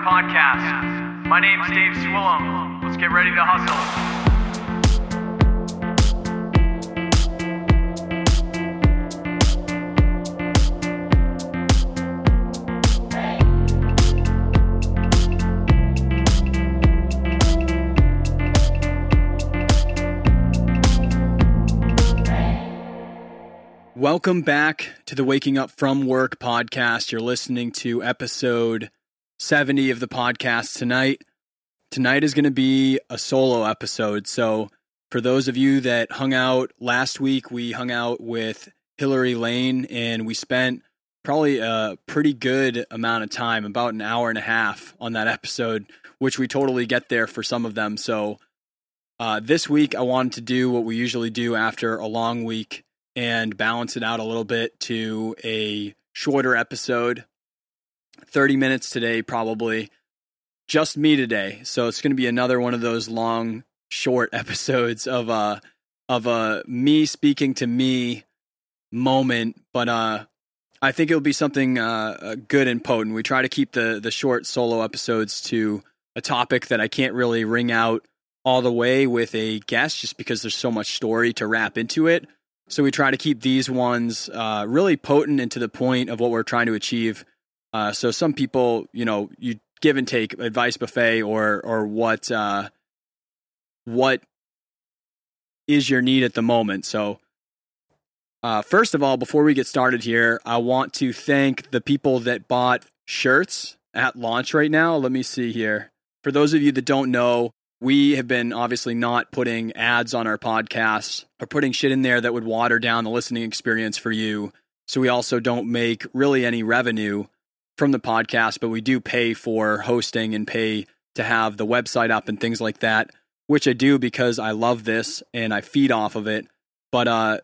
Podcast. My name's Dave Swillum. Let's get ready to hustle. Welcome back to the Waking Up From Work podcast. You're listening to episode 70 of the podcast tonight. Tonight is going to be a solo episode. So, for those of you that hung out last week, we hung out with Hillary Lane and we spent probably a pretty good amount of time, about an hour and a half on that episode, which we totally get there for some of them. So, uh, this week I wanted to do what we usually do after a long week and balance it out a little bit to a shorter episode. 30 minutes today, probably. Just me today. So it's going to be another one of those long, short episodes of uh of a me speaking to me moment, but uh I think it'll be something uh good and potent. We try to keep the the short solo episodes to a topic that I can't really wring out all the way with a guest just because there's so much story to wrap into it. So we try to keep these ones uh, really potent and to the point of what we're trying to achieve. Uh, so some people, you know, you give and take advice buffet or or what uh, what is your need at the moment. So uh, first of all, before we get started here, I want to thank the people that bought shirts at launch right now. Let me see here. For those of you that don't know, we have been obviously not putting ads on our podcasts or putting shit in there that would water down the listening experience for you. So we also don't make really any revenue from the podcast, but we do pay for hosting and pay to have the website up and things like that, which I do because I love this and I feed off of it. But uh,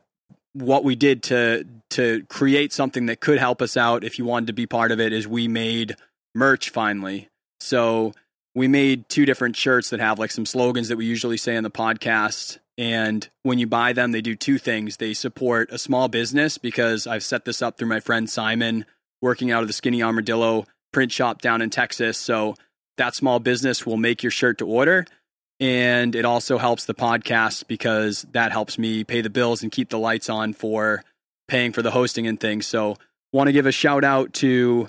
what we did to to create something that could help us out if you wanted to be part of it is we made merch finally. So we made two different shirts that have like some slogans that we usually say on the podcast. And when you buy them, they do two things. They support a small business because I've set this up through my friend Simon working out of the Skinny Armadillo print shop down in Texas. So that small business will make your shirt to order. And it also helps the podcast because that helps me pay the bills and keep the lights on for paying for the hosting and things. So want to give a shout out to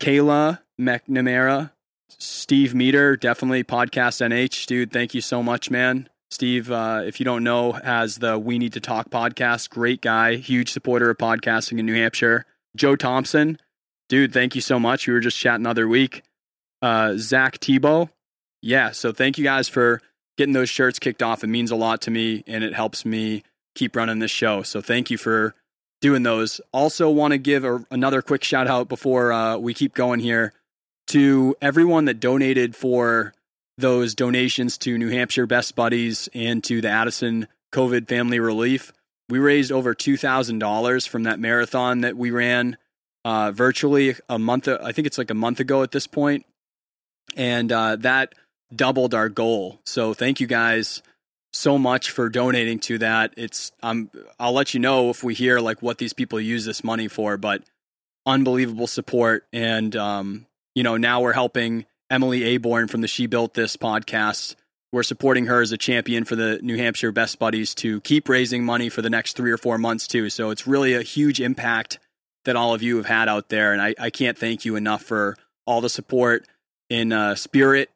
Kayla McNamara Steve Meter, definitely podcast NH, dude. Thank you so much, man. Steve, uh, if you don't know, has the We Need to Talk podcast. Great guy, huge supporter of podcasting in New Hampshire. Joe Thompson, dude, thank you so much. We were just chatting the other week. Uh, Zach Tebow, yeah. So thank you guys for getting those shirts kicked off. It means a lot to me, and it helps me keep running this show. So thank you for doing those. Also, want to give a, another quick shout out before uh, we keep going here to everyone that donated for those donations to New Hampshire Best Buddies and to the Addison COVID Family Relief. We raised over $2,000 from that marathon that we ran uh, virtually a month, I think it's like a month ago at this. And uh, that doubled our goal. So thank you guys so much for donating to that. It's um, I'll let you know if we hear like what these people use this money for, but unbelievable support and um, you know, now we're helping Emily Aborn from the She Built This podcast. We're supporting her as a champion for the New Hampshire Best Buddies to keep raising money for the next three or four months, too. So it's really a huge impact that all of you have had out there. And I, I can't thank you enough for all the support in uh, spirit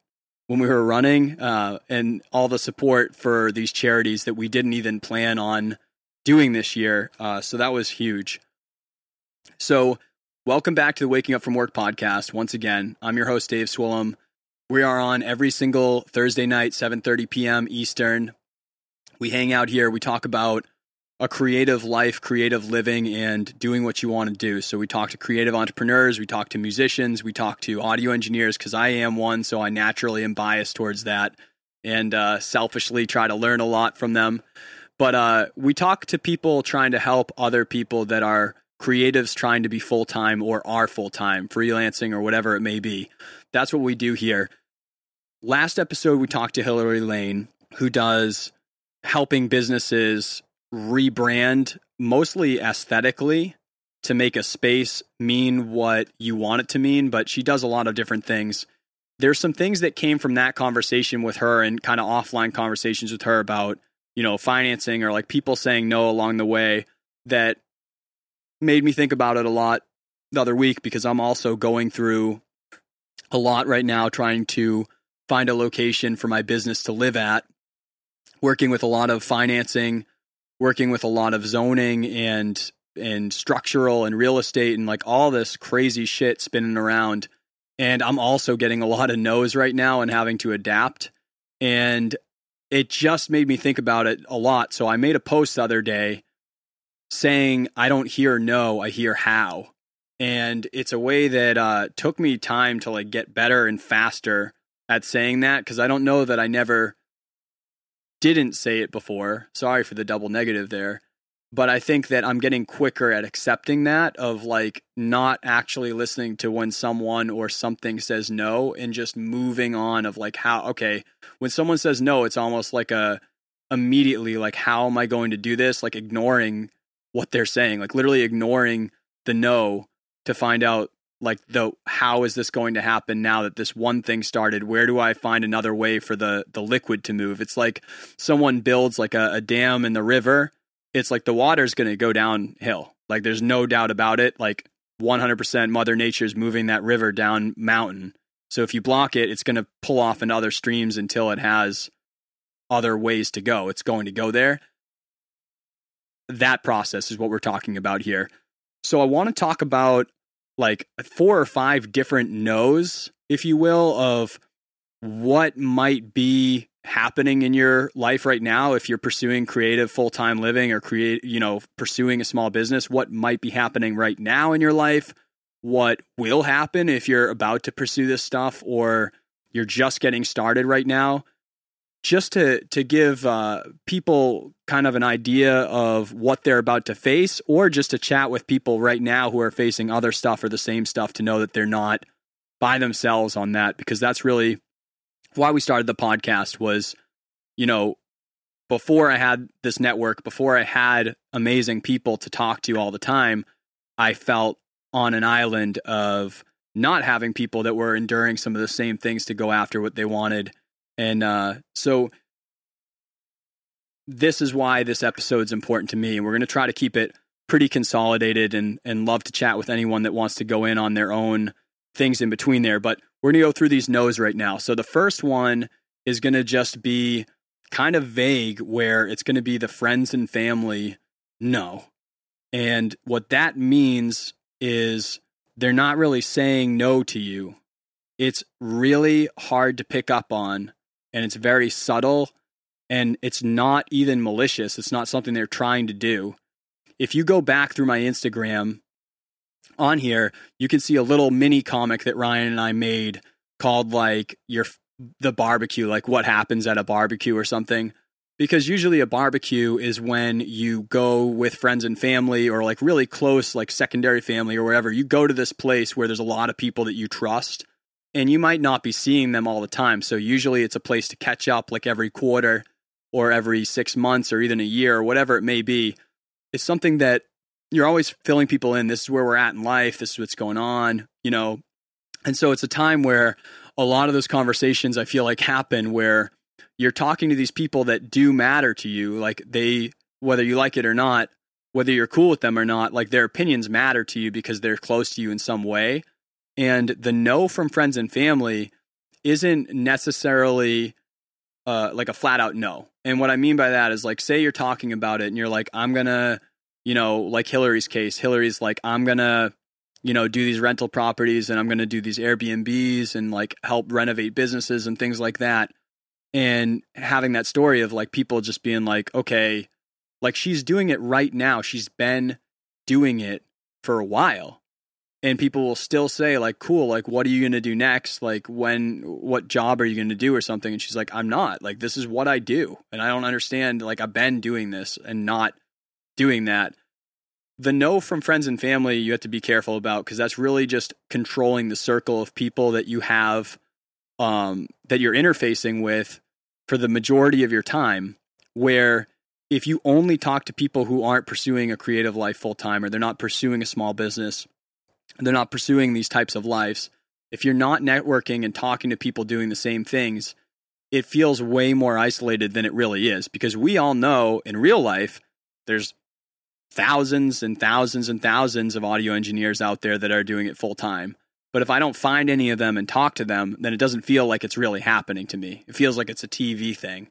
when we were running uh, and all the support for these charities that we didn't even plan on doing this year. Uh, so that was huge. So Welcome back to the Waking Up from Work podcast. Once again, I'm your host Dave Swillum. We are on every single Thursday night, 7:30 p.m. Eastern. We hang out here. We talk about a creative life, creative living, and doing what you want to do. So we talk to creative entrepreneurs, we talk to musicians, we talk to audio engineers because I am one, so I naturally am biased towards that, and uh, selfishly try to learn a lot from them. But uh, we talk to people trying to help other people that are creatives trying to be full time or are full time, freelancing or whatever it may be. That's what we do here. Last episode, we talked to Hillary Lane, who does helping businesses rebrand mostly aesthetically to make a space mean what you want it to mean, but she does a lot of different things. there's some things that came from that conversation with her and kind of offline conversations with her about, you know, financing or like people saying no along the way that made me think about it a lot the other week because I'm also going through a lot right now trying to find a location for my business to live at, working with a lot of financing, working with a lot of zoning and and structural and real estate and like all this crazy shit spinning around. And I'm also getting a lot of no's right now and having to adapt. And it just made me think about it a lot. So I made a post the other day saying, I don't hear no, I hear how. And it's a way that uh, took me time to like get better and faster at saying that because I don't know that I never didn't say it before. Sorry for the double negative there. But I think that I'm getting quicker at accepting that of like not actually listening to when someone or something says no and just moving on of like how okay, when someone says no, it's almost like a immediately like how am I going to do this? Like ignoring what they're saying, like literally ignoring the no to find out like the how is this going to happen now that this one thing started? Where do i find another way for the the liquid to move? It's like someone builds like a, a dam in the river it's like the water's going to go downhill. Like there's no doubt about it. Like 100% mother nature's moving that river down mountain. So if you block it it's going to pull off in other streams until it has other ways to go. It's going to go there. That process is what we're talking about here. So I want to talk about like four or five different no's, if you will, of what might be happening in your life right now if you're pursuing creative full-time living or create, you know, pursuing a small business, what might be happening right now in your life, what will happen if you're about to pursue this stuff or you're just getting started right now just to to give uh, people kind of an idea of what they're about to face, or just to chat with people right now who are facing other stuff or the same stuff to know that they're not by themselves on that. Because that's really why we started the podcast. Was you know before I had this network, before I had amazing people to talk to all the time, I felt on an island of not having people that were enduring some of the same things to go after what they wanted and uh, so this is why this episode's important to me. And we're going to try to keep it pretty consolidated and, and love to chat with anyone that wants to go in on their own things in between there. But we're going to go through these no's right now. So the first one is going to just be kind of vague, where it's going to be the friends and family no. And what that means is they're not really saying no to you. It's really hard to pick up on and it's very subtle and it's not even malicious. It's not something they're trying to do. If you go back through my Instagram on here, you can see a little mini comic that Ryan and I made called like your the barbecue, like what happens at a barbecue or something. Because usually a barbecue is when you go with friends and family or like really close, like secondary family or wherever. You go to this place where there's a lot of people that you trust and you might not be seeing them all the time. So usually it's a place to catch up like every quarter or every six months or even a year or whatever it may be. It's something that you're always filling people in. This is where we're at in life. This is what's going on, you know. And so it's a time where a lot of those conversations I feel like happen where you're talking to these people that do matter to you. Like they, whether you like it or not, whether you're cool with them or not, like their opinions matter to you because they're close to you in some way. And the no from friends and family isn't necessarily uh, like a flat out no. And what I mean by that is like, say you're talking about it and you're like, I'm going to, you know, like Hillary's case, Hillary's like, I'm going to, you know, do these rental properties and I'm going to do these Airbnbs and like help renovate businesses and things like that. And having that story of like people just being like, okay, like she's doing it right now. She's been doing it for a while and people will still say like cool like what are you going to do next? Like when what job are you going to do or something? And she's like i'm not. Like this is what i do and i don't understand like i've been doing this and not doing that. The no from friends and family you have to be careful about because that's really just controlling the circle of people that you have um, that you're interfacing with for the majority of your time where if you only talk to people who aren't pursuing a creative life full time or they're not pursuing a small business they're not pursuing these types of lives, if you're not networking and talking to people doing the same things, it feels way more isolated than it really is because we all know in real life there's thousands and thousands and thousands of audio engineers out there that are doing it full time. But if I don't find any of them and talk to them, then it doesn't feel like it's really happening to me. It feels like it's a TV thing.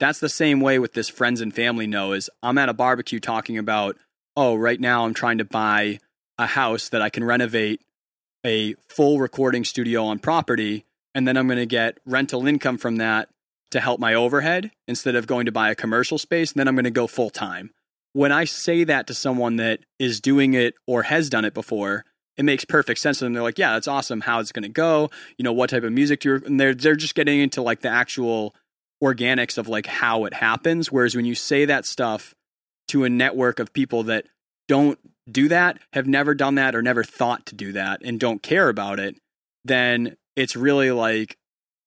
That's the same way with this friends and family know is I'm at a barbecue talking about, oh, right now I'm trying to buy a house that I can renovate a full recording studio on property and then I'm going to get rental income from that to help my overhead instead of going to buy a commercial space and then I'm going to go full time. When I say that to someone that is doing it or has done it before, it makes perfect sense to them. They're like, "Yeah, that's awesome. How it's going to go? You know, what type of music do you?" And they're they're just getting into like the actual organics of like how it happens. Whereas when you say that stuff to a network of people that don't do that, have never done that, or never thought to do that, and don't care about it, then it's really like,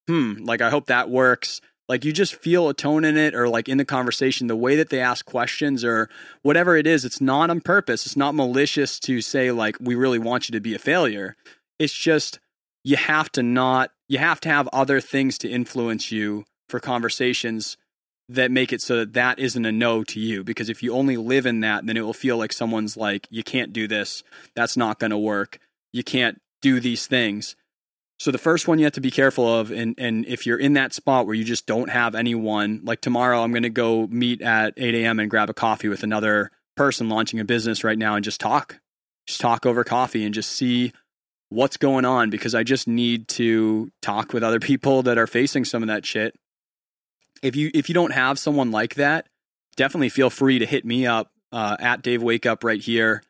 hmm, like I hope that works. Like you just feel a tone in it or like in the conversation, the way that they ask questions or whatever it is, it's not on purpose. It's not malicious to say like we really want you to be a failure. It's just you have to not you have to have other things to influence you for conversations that make it so that that isn't a no to you because if you only live in that then it will feel like someone's like you can't do this that's not going to work you can't do these things so the first one you have to be careful of, and and if you're in that spot where you just don't have anyone, like tomorrow, I'm going to go meet at 8 a.m. and grab a coffee with another person launching a business right now and just talk, just talk over coffee and just see what's going on because I just need to talk with other people that are facing some of that shit. If you if you don't have someone like that, definitely feel free to hit me up uh, at Dave Wake Up right here.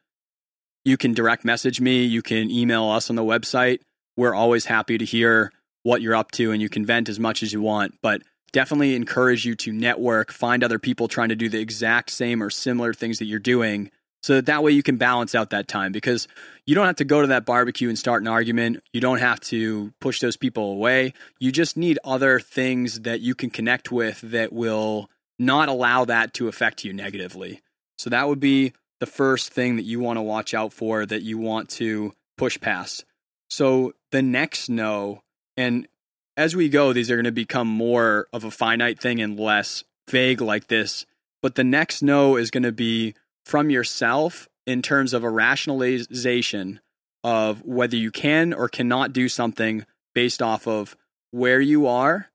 You can direct message me. You can email us on the website we're always happy to hear what you're up to and you can vent as much as you want. But definitely encourage you to network, find other people trying to do the exact same or similar things that you're doing so that that way you can balance out that time because you don't have to go to that barbecue and start an argument. You don't have to push those people away. You just need other things that you can connect with that will not allow that to affect you negatively. So that would be the first thing that you want to watch out for that you want to push past. So the next no, and as we go, these are going to become more of a finite thing and less vague like this. But the next no is going to be from yourself in terms of a rationalization of whether you can or cannot do something based off of where you are,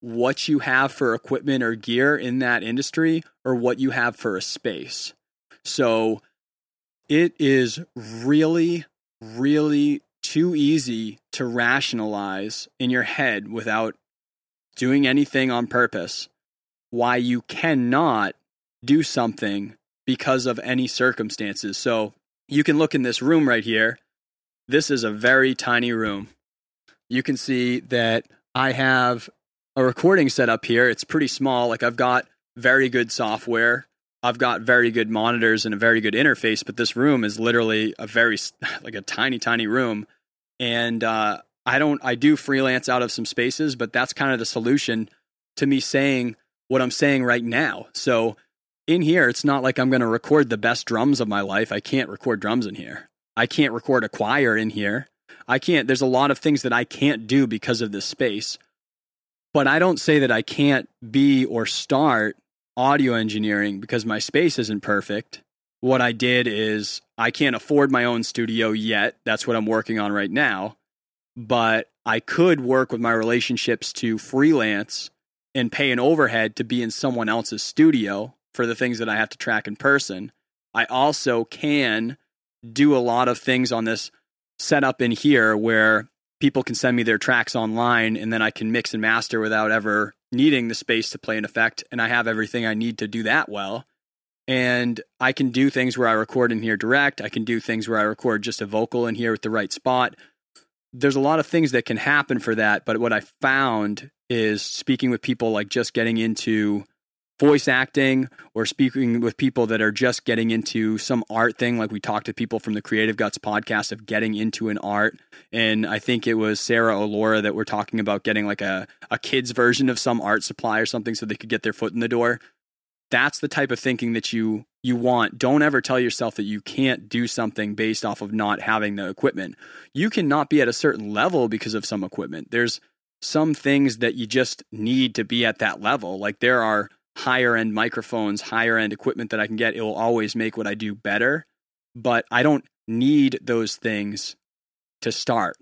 what you have for equipment or gear in that industry, or what you have for a space. So it is really, really too easy to rationalize in your head without doing anything on purpose why you cannot do something because of any circumstances. So you can look in this room right here. This is a very tiny room. You can see that I have a recording set up here. It's pretty small. Like I've got very good software. I've got very good monitors and a very good interface, but this room is literally a very like a tiny, tiny room. And uh, I don't, I do freelance out of some spaces, but that's kind of the solution to me saying what I'm saying right now. So in here, it's not like I'm going to record the best drums of my life. I can't record drums in here. I can't record a choir in here. I can't, there's a lot of things that I can't do because of this space. But I don't say that I can't be or start audio engineering because my space isn't perfect. What I did is I can't afford my own studio yet. That's what I'm working on right now. But I could work with my relationships to freelance and pay an overhead to be in someone else's studio for the things that I have to track in person. I also can do a lot of things on this setup in here where people can send me their tracks online and then I can mix and master without ever needing the space to play an effect. And I have everything I need to do that well. And I can do things where I record in here direct. I can do things where I record just a vocal in here with the right spot. There's a lot of things that can happen for that. But what I found is speaking with people like just getting into voice acting or speaking with people that are just getting into some art thing like we talked to people from the creative guts podcast of getting into an art and i think it was sarah or laura that were talking about getting like a, a kid's version of some art supply or something so they could get their foot in the door that's the type of thinking that you you want. Don't ever tell yourself that you can't do something based off of not having the equipment. You cannot be at a certain level because of some equipment. There's some things that you just need to be at that level. Like there are higher end microphones, higher end equipment that I can get. It will always make what I do better, but I don't need those things to start.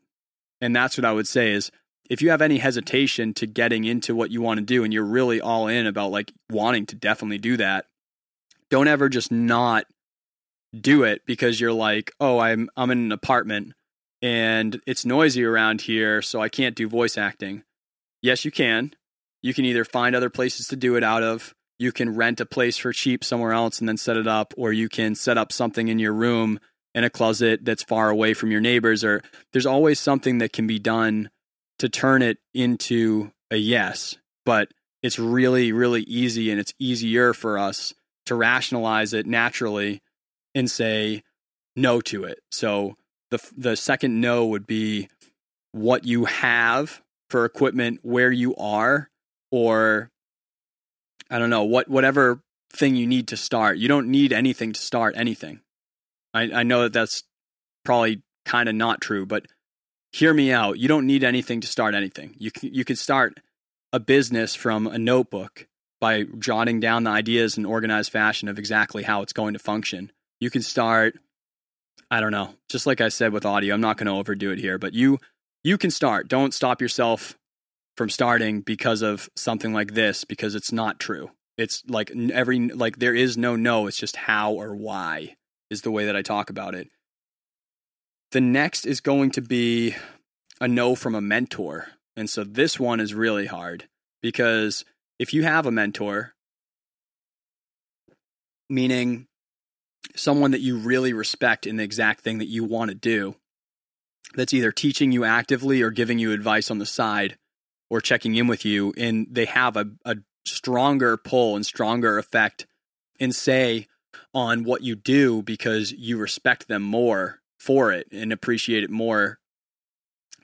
And that's what I would say is if you have any hesitation to getting into what you want to do and you're really all in about like wanting to definitely do that, don't ever just not do it because you're like, "Oh, I'm I'm in an apartment and it's noisy around here, so I can't do voice acting." Yes, you can. You can either find other places to do it out of, you can rent a place for cheap somewhere else and then set it up, or you can set up something in your room in a closet that's far away from your neighbors or there's always something that can be done to turn it into a yes, but it's really, really easy and it's easier for us to rationalize it naturally and say no to it. So the the second no would be what you have for equipment, where you are, or I don't know what whatever thing you need to start. You don't need anything to start anything. I, I know that that's probably kind of not true, but hear me out. You don't need anything to start anything. You can, you can start a business from a notebook by jotting down the ideas in organized fashion of exactly how it's going to function. You can start I don't know. Just like I said with audio, I'm not going to overdo it here, but you you can start. Don't stop yourself from starting because of something like this because it's not true. It's like every like there is no no, it's just how or why is the way that I talk about it. The next is going to be a no from a mentor. And so this one is really hard because if you have a mentor, meaning someone that you really respect in the exact thing that you want to do, that's either teaching you actively or giving you advice on the side or checking in with you, and they have a, a stronger pull and stronger effect and say on what you do because you respect them more for it and appreciate it more.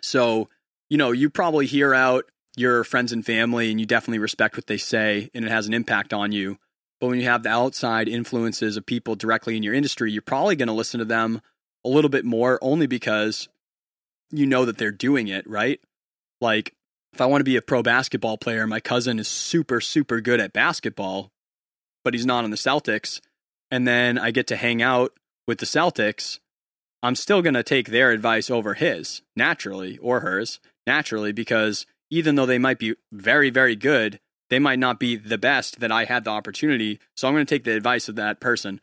So, you know, you probably hear out your friends and family and you definitely respect what they say and it has an impact on you. But when you have the outside influences of people directly in your industry, you're probably going to listen to them a little bit more only because you know that they're doing it, right? Like, if I want to be a pro basketball player, my cousin is super, super good at basketball, but he's not on the Celtics. And then I get to hang out with the Celtics I'm still going to take their advice over his, naturally, or hers, naturally, because even though they might be very, very good, they might not be the best that I had the opportunity. So I'm going to take the advice of that person.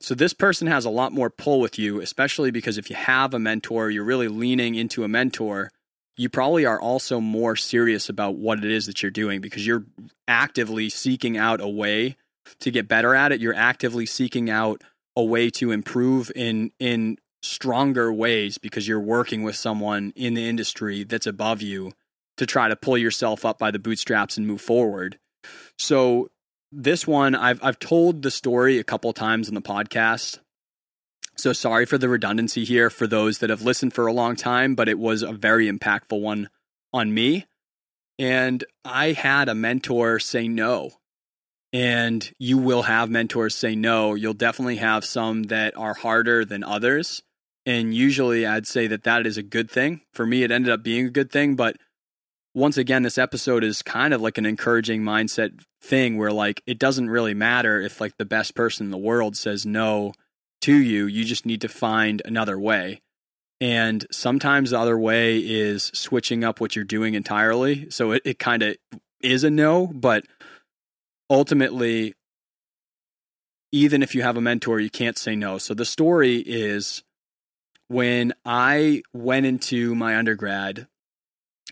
So this person has a lot more pull with you, especially because if you have a mentor, you're really leaning into a mentor, you probably are also more serious about what it is that you're doing because you're actively seeking out a way to get better at it. You're actively seeking out a way to improve in in stronger ways because you're working with someone in the industry that's above you to try to pull yourself up by the bootstraps and move forward. So this one I've I've told the story a couple times in the podcast. So sorry for the redundancy here for those that have listened for a long time, but it was a very impactful one on me. And I had a mentor say no. And you will have mentors say no. You'll definitely have some that are harder than others. And usually I'd say that that is a good thing. For me, it ended up being a good thing. But once again, this episode is kind of like an encouraging mindset thing where like it doesn't really matter if like the best person in the world says no to you. You just need to find another way. And sometimes the other way is switching up what you're doing entirely. So it, it kind of is a no, but ultimately, even if you have a mentor, you can't say no. So the story is when I went into my undergrad,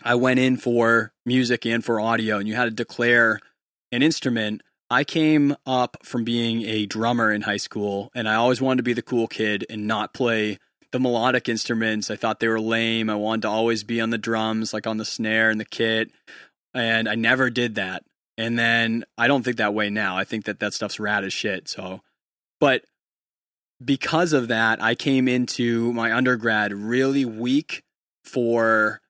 I went in for music and for audio, and you had to declare an instrument. I came up from being a drummer in high school, and I always wanted to be the cool kid and not play the melodic instruments. I thought they were lame. I wanted to always be on the drums, like on the snare and the kit, and I never did that. And then I don't think that way now. I think that that stuff's rad as shit. So, but because of that, I came into my undergrad really weak for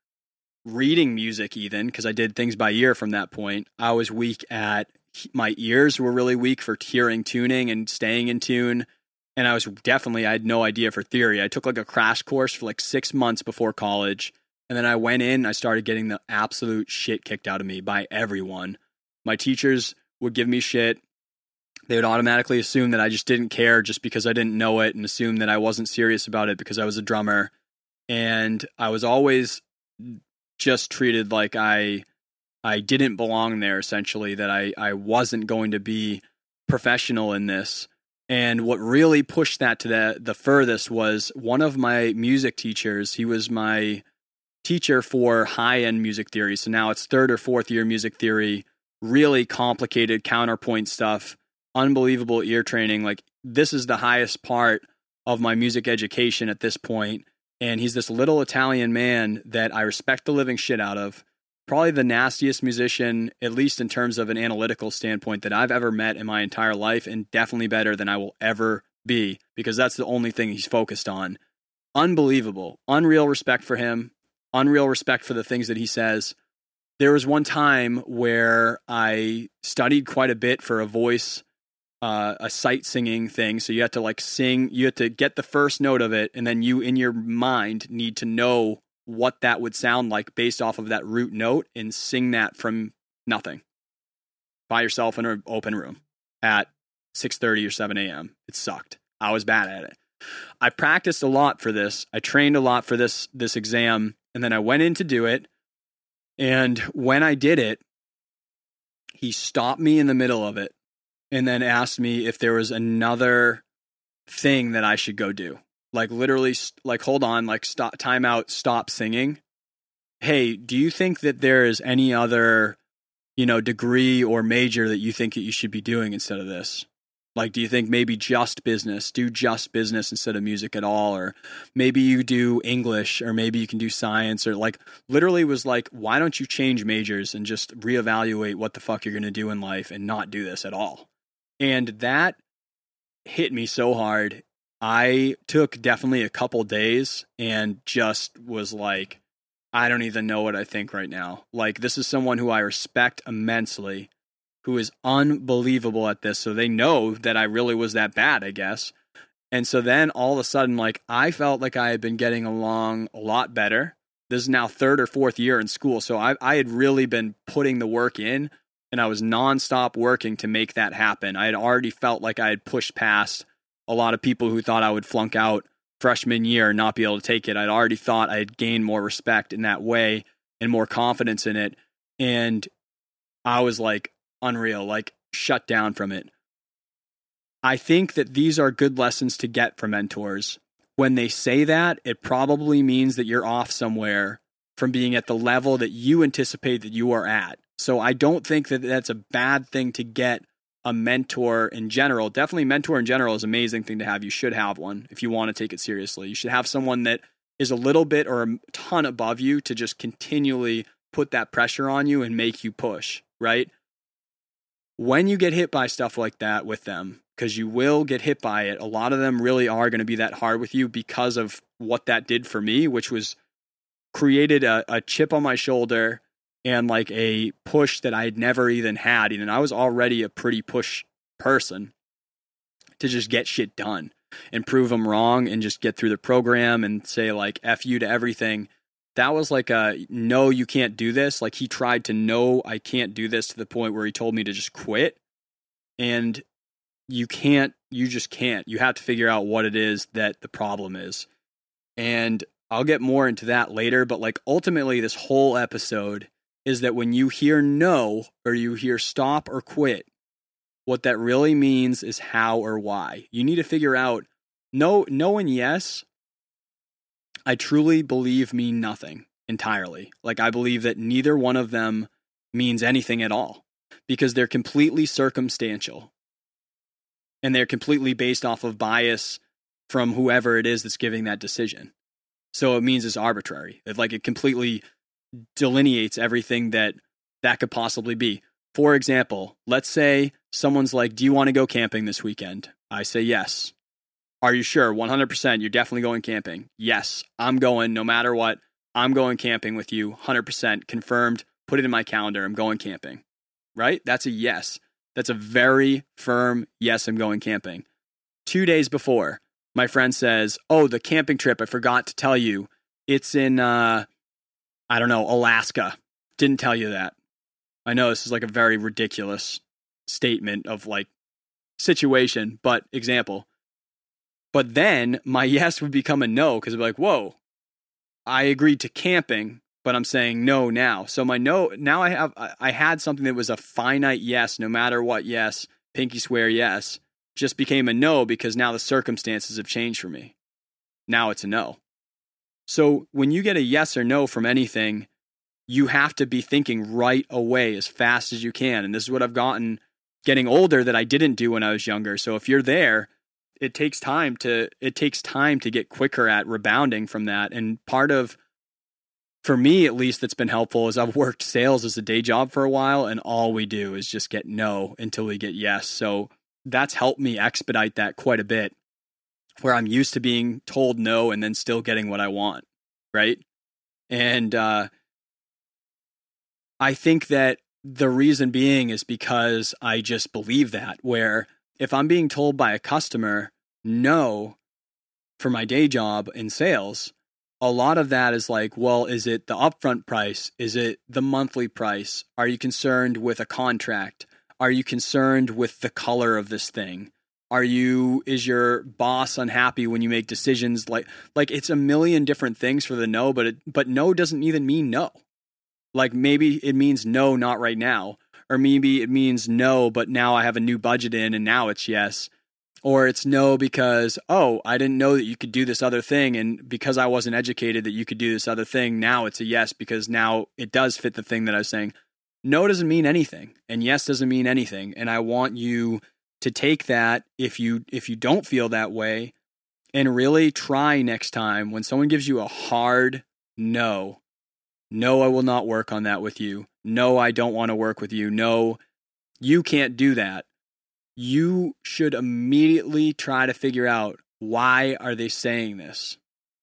reading music, even because I did things by ear from that point. I was weak at my ears were really weak for hearing tuning and staying in tune. And I was definitely, I had no idea for theory. I took like a crash course for like six months before college. And then I went in, I started getting the absolute shit kicked out of me by everyone. My teachers would give me shit. They would automatically assume that I just didn't care just because I didn't know it and assume that I wasn't serious about it because I was a drummer. And I was always just treated like I I didn't belong there essentially that I I wasn't going to be professional in this. And what really pushed that to the the furthest was one of my music teachers. He was my teacher for high end music theory. So now it's third or fourth year music theory really complicated counterpoint stuff unbelievable ear training. Like this is the highest part of my music education at this point. And he's this little Italian man that I respect the living shit out of probably the nastiest musician, at least in terms of an analytical standpoint, that I've ever met in my entire life, and definitely better than I will ever be because that's the only thing he's focused on. Unbelievable, unreal respect for him, unreal respect for the things that he says. There was one time where I studied quite a bit for a voice, uh, a sight singing thing. So you have to like sing, you have to get the first note of it, and then you in your mind need to know what that would sound like based off of that root note and sing that from nothing. By yourself in an open room at 6.30 or 7 a.m it sucked. I was bad at it. I practiced a lot for this. I trained a lot for this this exam and then i went in to do it. And when i did it he stopped me in the middle of it and then asked me if there was another thing that i should go do like literally like hold on like stop time out stop singing. Hey do you think that there is any other you know degree or major that you think that you should be doing instead of this? Like do you think maybe just business do just business instead of music at all? Or maybe you do english or maybe you can do science or like literally was like why don't you change majors and just reevaluate what the fuck you're going to do in life and not do this at all? And that hit me so hard I took definitely a couple days and just was like, I don't even know what I think right now. Like, this is someone who I respect immensely, who is unbelievable at this. So they know that I really was that bad, I guess. And so then all of a sudden, like, I felt like I had been getting along a lot better. This is now third or fourth year in school. So I, I had really been putting the work in and I was nonstop working to make that happen. I had already felt like I had pushed past a lot of people who thought I would flunk out freshman year and not be able to take it. I'd already thought I had gained more respect in that way and more confidence in it. And I was like unreal, like shut down from it. I think that these are good lessons to get from mentors. When they say that, it probably means that you're off somewhere from being at the level that you anticipate that you are at. So I don't think that that's a bad thing to get a mentor in general. Definitely, mentor in general is an amazing thing to have. You should have one if you want to take it seriously. You should have someone that is a little bit or a ton above you to just continually put that pressure on you and make you push, right? When you get hit by stuff like that with them, because you will get hit by it, a lot of them really are going to be that hard with you because of what that did for me, which was created a, a chip on my shoulder and like a push that I had never even had. And I was already a pretty push person to just get shit done and prove them wrong and just get through the program and say like F you to everything. That was like a no, you can't do this. Like he tried to know I can't do this to the point where he told me to just quit. And you can't, you just can't. You have to figure out what it is that the problem is. And I'll get more into that later, but like ultimately, this whole episode is that when you hear no or you hear stop or quit, what that really means is how or why. You need to figure out no, no, and yes. I truly believe mean nothing entirely. Like, I believe that neither one of them means anything at all because they're completely circumstantial and they're completely based off of bias from whoever it is that's giving that decision. So it means it's arbitrary. It, like it completely delineates everything that that could possibly be. For example, let's say someone's like, Do you want to go camping this weekend? I say yes. Are you sure? 100%. You're definitely going camping. Yes, I'm going no matter what. I'm going camping with you. 100% confirmed. Put it in my calendar. I'm going camping. Right? That's a yes. That's a very firm yes, I'm going camping. Two days before, my friend says, Oh, the camping trip, I forgot to tell you. It's in, uh, I don't know, Alaska. Didn't tell you that. I know this is like a very ridiculous statement of like situation, but example. But then my yes would become a no because it'd be like, whoa, I agreed to camping, but I'm saying no now. So my no now I have I had something that was a finite yes, no matter what yes, pinky swear yes, just became a no because now the circumstances have changed for me. Now it's a no. So when you get a yes or no from anything, you have to be thinking right away as fast as you can. And this is what I've gotten getting older that I didn't do when I was younger. So if you're there, it takes time to it takes time to get quicker at rebounding from that. And part of for me at least that's been helpful is I've worked sales as a day job for a while and all we do is just get no until we get yes. So that's helped me expedite that quite a bit where I'm used to being told no and then still getting what I want, right? And uh I think that the reason being is because I just believe that, where if I'm being told by a customer no for my day job in sales, a lot of that is like, well, is it the upfront price? Is it the monthly price? Are you concerned with a contract? Are you concerned with the color of this thing? Are you is your boss unhappy when you make decisions like like it's a million different things for the no, but it, but no doesn't even mean no. Like maybe it means no, not right now. Or maybe it means no, but now I have a new budget in and now it's yes. Or it's no because, oh, I didn't know that you could do this other thing. And because I wasn't educated that you could do this other thing, now it's a yes because now it does fit the thing that I was saying. No doesn't mean anything. And yes doesn't mean anything. And I want you to take that if you if you don't feel that way and really try next time when someone gives you a hard no no, I will not work on that with you. No, I don't want to work with you. No, you can't do that. You should immediately try to figure out why are they saying this?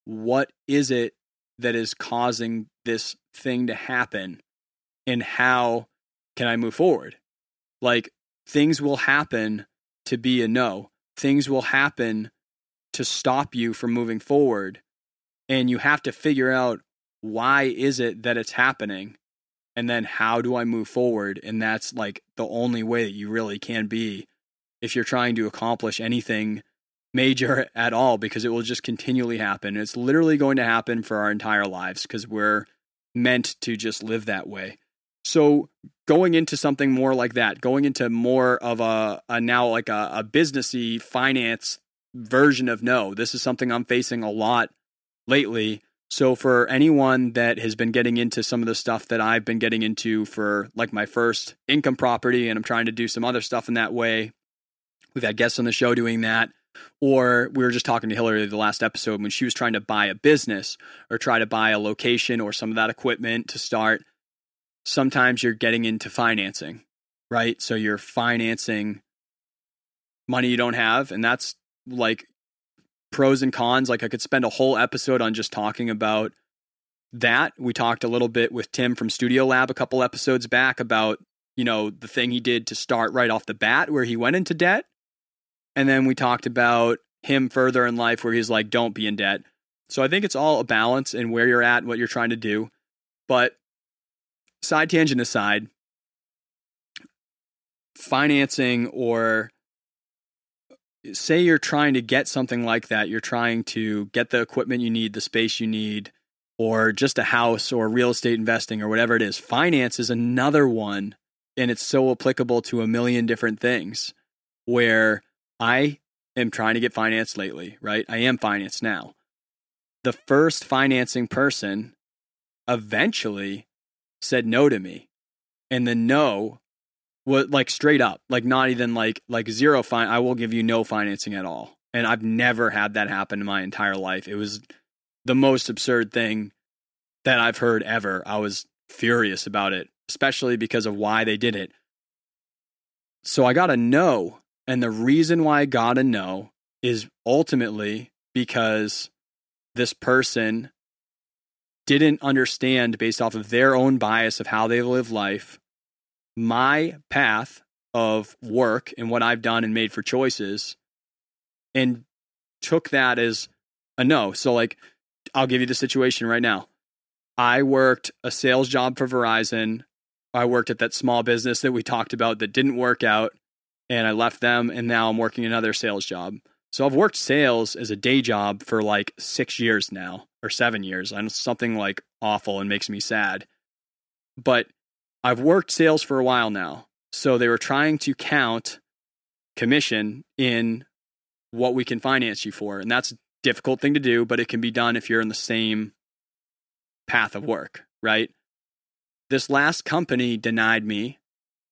What is it that is causing this thing to happen? And how can I move forward? Like things will happen to be a no. Things will happen to stop you from moving forward. And you have to figure out why is it that it's happening? And then how do I move forward? And that's like the only way that you really can be if you're trying to accomplish anything major at all, because it will just continually happen. It's literally going to happen for our entire lives because we're meant to just live that way. So going into something more like that, going into more of a, a now like a, a businessy finance version of no, this is something I'm facing a lot lately so for anyone that has been getting into some of the stuff that I've been getting into for like my first income property and I'm trying to do some other stuff in that way. We've had guests on the show doing that. Or we were just talking to Hillary the last episode when she was trying to buy a business or try to buy a location or some of that equipment to start. Sometimes you're getting into financing, right? So you're financing money you don't have. And that's like pros and cons. Like I could spend a whole episode on just talking about that. We talked a little bit with Tim from Studio Lab a couple episodes back about, you know, the thing he did to start right off the bat where he went into debt. And then we talked about him further in life where he's like, don't be in debt. So I think it's all a balance in where you're at and what you're trying to do. But side tangent aside, financing or say you're trying to get something like that, you're trying to get the equipment you need, the space you need, or just a house or real estate investing or whatever it is. Finance is another one, and it's so applicable to a million different things where I am trying to get financed lately, right? I am financed now. The first financing person eventually said no to me. And the no what like straight up, like not even like like zero fine. I will give you no financing at all. And I've never had that happen in my entire life. It was the most absurd thing that I've heard ever. I was furious about it, especially because of why they did it. So I got a no. And the reason why I got a no is ultimately because this person didn't understand based off of their own bias of how they live life my path of work and what I've done and made for choices and took that as a no. So, like, I'll give you the situation right now. I worked a sales job for Verizon. I worked at that small business that we talked about that didn't work out, and I left them, and now I'm working another sales job. So I've worked sales as a day job for like six years now, or seven years. And something like awful and makes me sad. But I've worked sales for a while now. So they were trying to count commission in what we can finance you for. And that's a difficult thing to do, but it can be done if you're in the same path of work, right? This last company denied me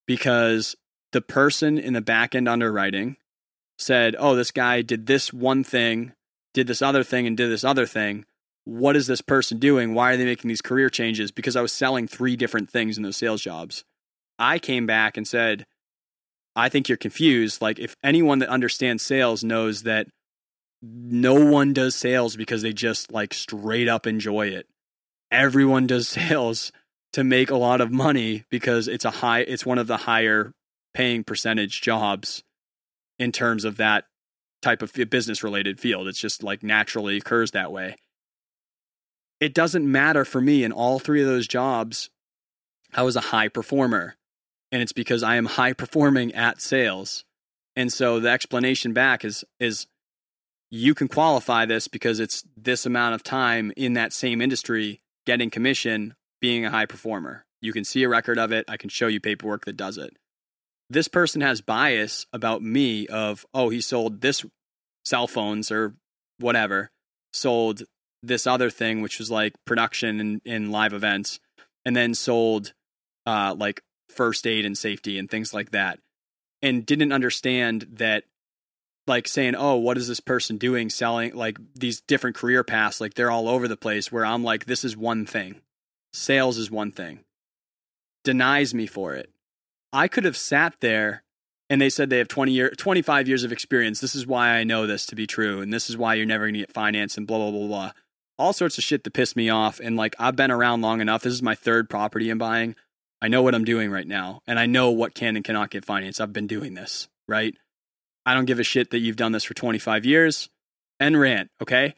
because the person in the back end underwriting said, Oh, this guy did this one thing, did this other thing, and did this other thing. What is this person doing? Why are they making these career changes? Because I was selling three different things in those sales jobs. I came back and said, I think you're confused. Like, if anyone that understands sales knows that no one does sales because they just like straight up enjoy it. Everyone does sales to make a lot of money because it's a high, it's one of the higher paying percentage jobs in terms of that type of business related field. It's just like naturally occurs that way. It doesn't matter for me in all three of those jobs. I was a high performer and it's because I am high performing at sales. And so the explanation back is is you can qualify this because it's this amount of time in that same industry getting commission being a high performer. You can see a record of it. I can show you paperwork that does it. This person has bias about me of, oh, he sold this cell phones or whatever, sold this other thing, which was like production and in live events, and then sold uh, like first aid and safety and things like that and didn't understand that like saying oh what is this person doing selling like these different career paths? Like they're all over the place where i'm like this is one thing. Sales is one thing. Denies me for it. I could have sat there and they said they have 20 year 25 years of experience. This is why i know this to be true and this is why you're never going to get finance and blah blah blah blah all sorts of shit that pissed me off and like i've been around long enough this is my third property i'm buying I know what I'm doing right now, and I know what can and cannot get financed. I've been doing this, right? I don't give a shit that you've done this for 25 years. And rant, okay?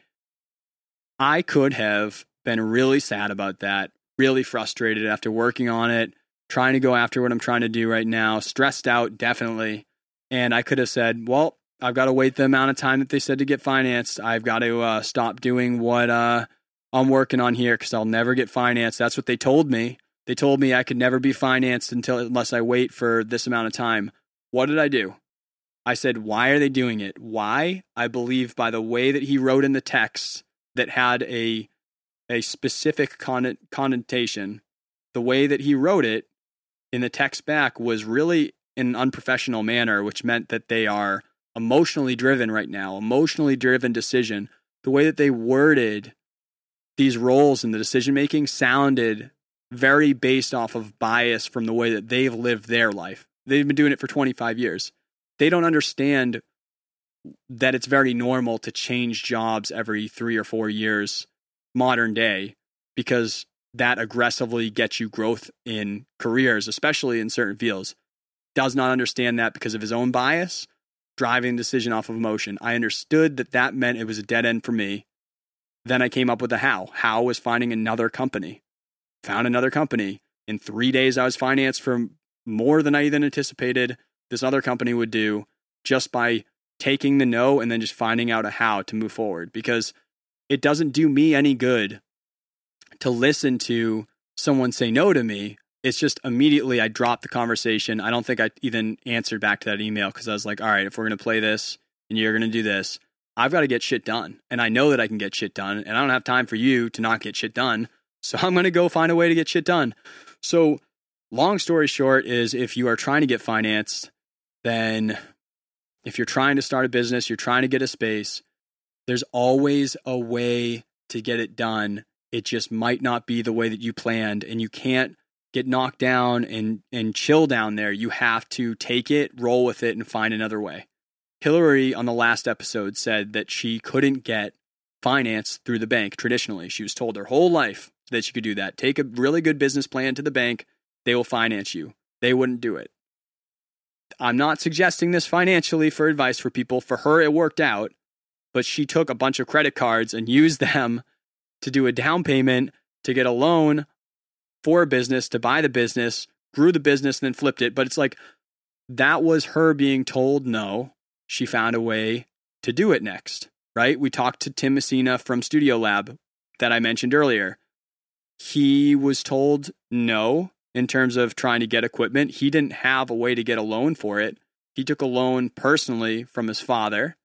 I could have been really sad about that, really frustrated after working on it, trying to go after what I'm trying to do right now, stressed out, definitely. And I could have said, well, I've got to wait the amount of time that they said to get financed. I've got to uh, stop doing what uh, I'm working on here because I'll never get financed. That's what they told me. They told me I could never be financed until unless I wait for this amount of time. What did I do? I said, "Why are they doing it? Why?" I believe by the way that he wrote in the text that had a a specific connotation. The way that he wrote it in the text back was really in an unprofessional manner, which meant that they are emotionally driven right now, emotionally driven decision. The way that they worded these roles in the decision making sounded very based off of bias from the way that they've lived their life. They've been doing it for 25 years. They don't understand that it's very normal to change jobs every three or four years, modern day, because that aggressively gets you growth in careers, especially in certain fields. Does not understand that because of his own bias, driving decision off of emotion. I understood that that meant it was a dead end for me. Then I came up with a how. How was finding another company found another company. In three days, I was financed for more than I even anticipated this other company would do just by taking the no and then just finding out a how to move forward because it doesn't do me any good to listen to someone say no to me. It's just immediately I dropped the conversation. I don't think I even answered back to that email because I was like, all right, if we're going to play this and you're going to do this, I've got to get shit done. And I know that I can get shit done. And I don't have time for you to not get shit done. So I'm going to go find a way to get shit done. So, long story short, is if you are trying to get financed, then if you're trying to start a business, you're trying to get a space, there's always a way to get it done. It just might not be the way that you planned, and you can't get knocked down and, and chill down there. You have to take it, roll with it, and find another way. Hillary on the last episode said that she couldn't get finance through the bank traditionally. She was told her whole life that you could do that. Take a really good business plan to the bank, they will finance you. They wouldn't do it. I'm not suggesting this financially for advice for people. For her, it worked out, but she took a bunch of credit cards and used them to do a down payment to get a loan for a business to buy the business, grew the business, and then flipped it. But it's like that was her being told no. She found a way to do it next, right? We talked to Tim Messina from Studio Lab that I mentioned earlier. He was told no in terms of trying to get equipment. He didn't have a way to get a loan for it. He took a loan personally from his father,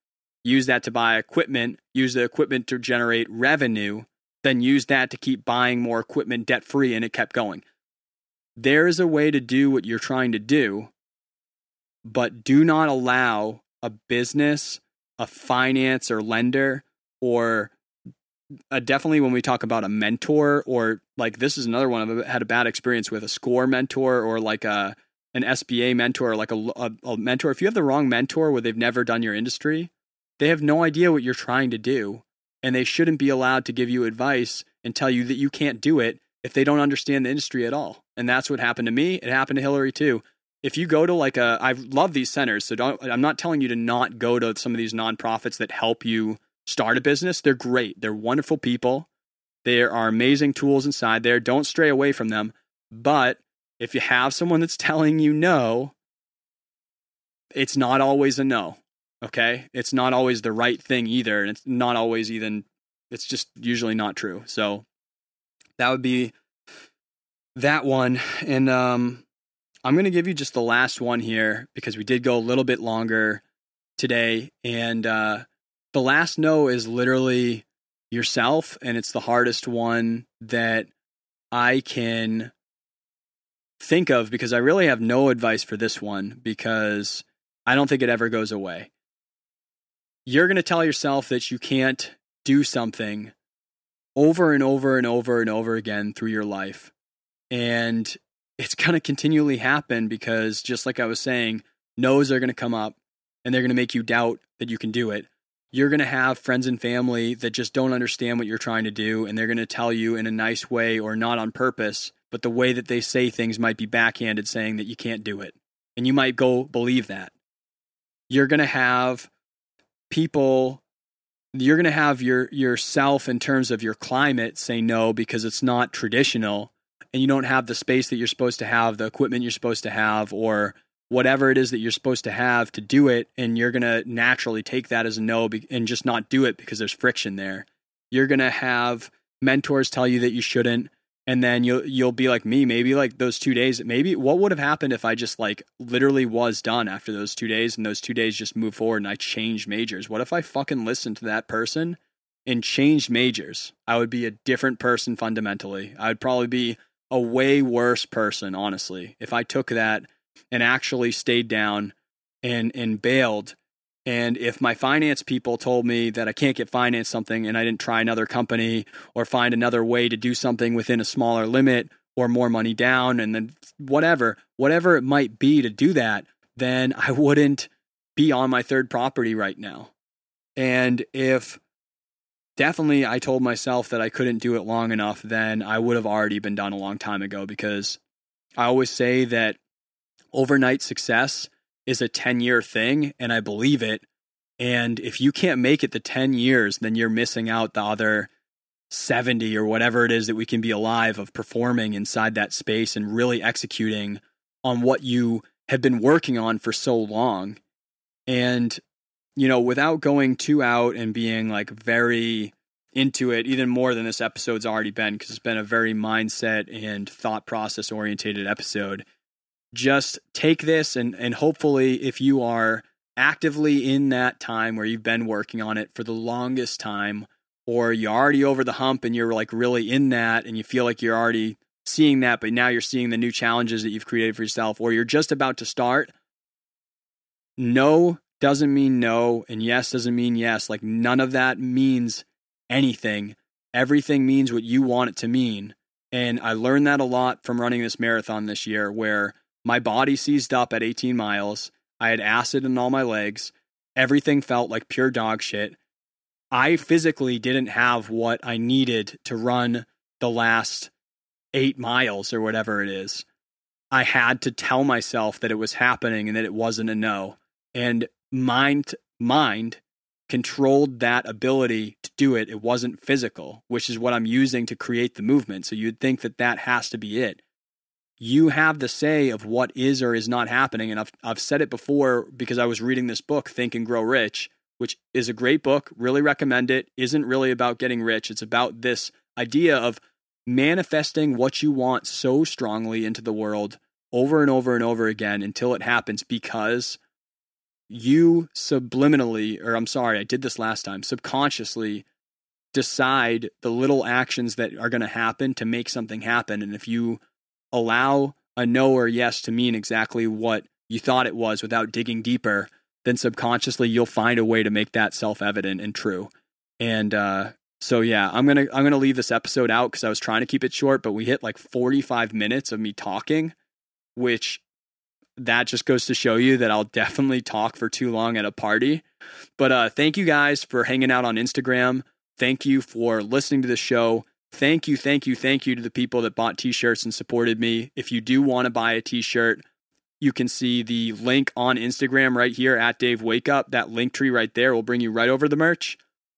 used that to buy equipment, used the equipment to generate revenue, then used that to keep buying more equipment debt free, and it kept going. There is a way to do what you're trying to do, but do not allow a business, a finance or lender, or uh, definitely when we talk about a mentor or like this is another one I've had a bad experience with a score mentor or like a an SBA mentor or like a, a, a mentor. If you have the wrong mentor where they've never done your industry, they have no idea what you're trying to do, and they shouldn't be allowed to give you advice and tell you that you can't do it if they don't understand the industry at all. And that's what happened to me. It happened to Hillary too. If you go to like a, I love these centers, so. I'm not telling you to not go to some of these nonprofits that help you start a business, they're great. They're wonderful people. There are amazing tools inside there. Don't stray away from them. But if you have someone that's telling you no, it's not always a no. Okay. It's not always the right thing either. And it's not always even, it's just usually not true. So that would be that one. And um, I'm going to give you just the last one here because we did go a little bit longer today. And uh, the last no is literally yourself and it's the hardest one that I can think of because I really have no advice for this one because I don't think it ever goes away. You're going to tell yourself that you can't do something over and over and over and over again through your life. And it's going to continually happen because, just like I was saying, no's are going to come up and they're going to make you doubt that you can do it. You're going to have friends and family that just don't understand what you're trying to do and they're going to tell you in a nice way or not on purpose but the way that they say things might be backhanded saying that you can't do it. And you might go believe that. You're going to have people you're going to have your yourself in terms of your climate say no because it's not traditional and you don't have the space that you're supposed to have the equipment you're supposed to have or whatever it is that you're supposed to have to do it and you're going to naturally take that as a no and just not do it because there's friction there. You're going to have mentors tell you that you shouldn't and then you'll you'll be like me maybe like those 2 days maybe what would have happened if I just like literally was done after those 2 days and those 2 days just moved forward and I changed majors what if I fucking listened to that person and changed majors I would be a different person fundamentally I would probably be a way worse person honestly if I took that and actually stayed down and and bailed. And if my finance people told me that I can't get financed something and I didn't try another company or find another way to do something within a smaller limit or more money down and then whatever, whatever it might be to do that, then I wouldn't be on my third property right now. And if definitely I told myself that I couldn't do it long enough, then I would have already been done a long time ago because I always say that overnight success is a 10 year thing, and I believe it. And if you can't make it the 10 years, then you're missing out the other 70 or whatever it is that we can be alive of performing inside that space and really executing on what you have been working on for so long. And, you know, without going too out and being like very into it, even more than this episode's already been, because it's been a very mindset and thought process orientated episode just take this and and hopefully if you are actively in that time where you've been working on it for the longest time or you're already over the hump and you're like really in that and you feel like you're already seeing that but now you're seeing the new challenges that you've created for yourself or you're just about to start no doesn't mean no and yes doesn't mean yes. Like none of that means anything. Everything means what you want it to mean. And i learned that a lot from running this marathon this year where my body seized up at 18 miles. I had acid in all my legs. Everything felt like pure dog shit. I physically didn't have what I needed to run the last eight miles or whatever it is. I had to tell myself that it was happening and that it wasn't a no. And mind mind controlled that ability to do it. It wasn't physical, which is what I'm using to create the movement. So you'd think that that has to be it. You have the say of what is or is not happening. And I've, I've said it before because I was reading this book, Think and Grow Rich, which is a great book. Really recommend it. Isn't really about getting rich. It's about this idea of manifesting what you want so strongly into the world over and over and over again until it happens because you subliminally, or I'm sorry, I did this last time, subconsciously decide the little actions that are going to happen to make something happen. And if you allow a no or yes to mean exactly what you thought it was without digging deeper, then subconsciously you'll find a way to make that self evident and true. And uh, so yeah, I'm gonna I'm gonna leave this episode out because I was trying to keep it short, but we hit like 45 minutes of me talking, which that just goes to show you that I'll definitely talk for too long at a party. But uh, thank you guys for hanging out on Instagram. Thank you for listening to the show. Thank you, thank you, thank you to the people that bought t shirts and supported me. If you do want to buy a t shirt, you can see the link on Instagram right here at Dave Wake Up. That Linktree right there will bring you right over the merch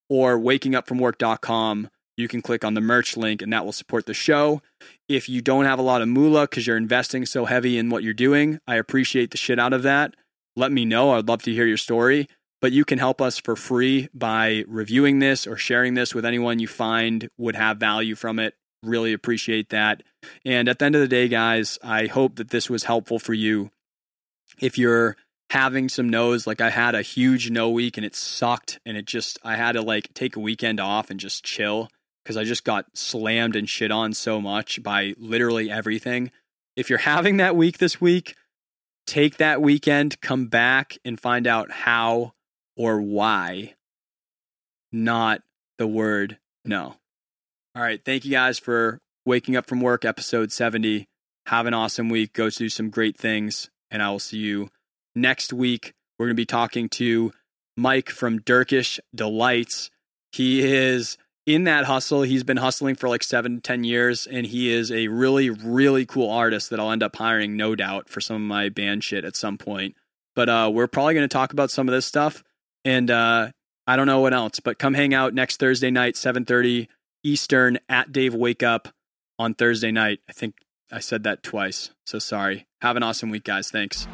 or wakingupfromwork.com you can click on the merch link and that will support the show. If you don't have a lot of moolah because you're investing so heavy in what you're doing, I appreciate the shit out of that. Let me know. I'd love to hear your story. But you can help us for free by reviewing this or sharing this with anyone you find would have value from it. Really appreciate that. And at the end of the day, guys, I hope that this was helpful for you. If you're having some no's, like I had a huge no week and it sucked, and it just, I had to like take a weekend off and just chill because I just got slammed and shit on so much by literally everything. If you're having that week this week, take that weekend, come back and find out how or why, not the word no. All right. Thank you guys for waking up from work, episode 70. Have an awesome week. Go do some great things. And I will see you next week. We're going to be talking to Mike from Dirkish Delights. He is in that hustle. He's been hustling for like seven, ten years, and he is a really, really cool artist that I'll end up hiring, no doubt, for some of my band shit at some point. But uh, we're probably going to talk about some of this stuff, and uh, I don't know what else. But come hang out next Thursday night, seven thirty Eastern, at Dave Wake Up on Thursday night. I think I said that twice, so sorry. Have an awesome week, guys. Thanks.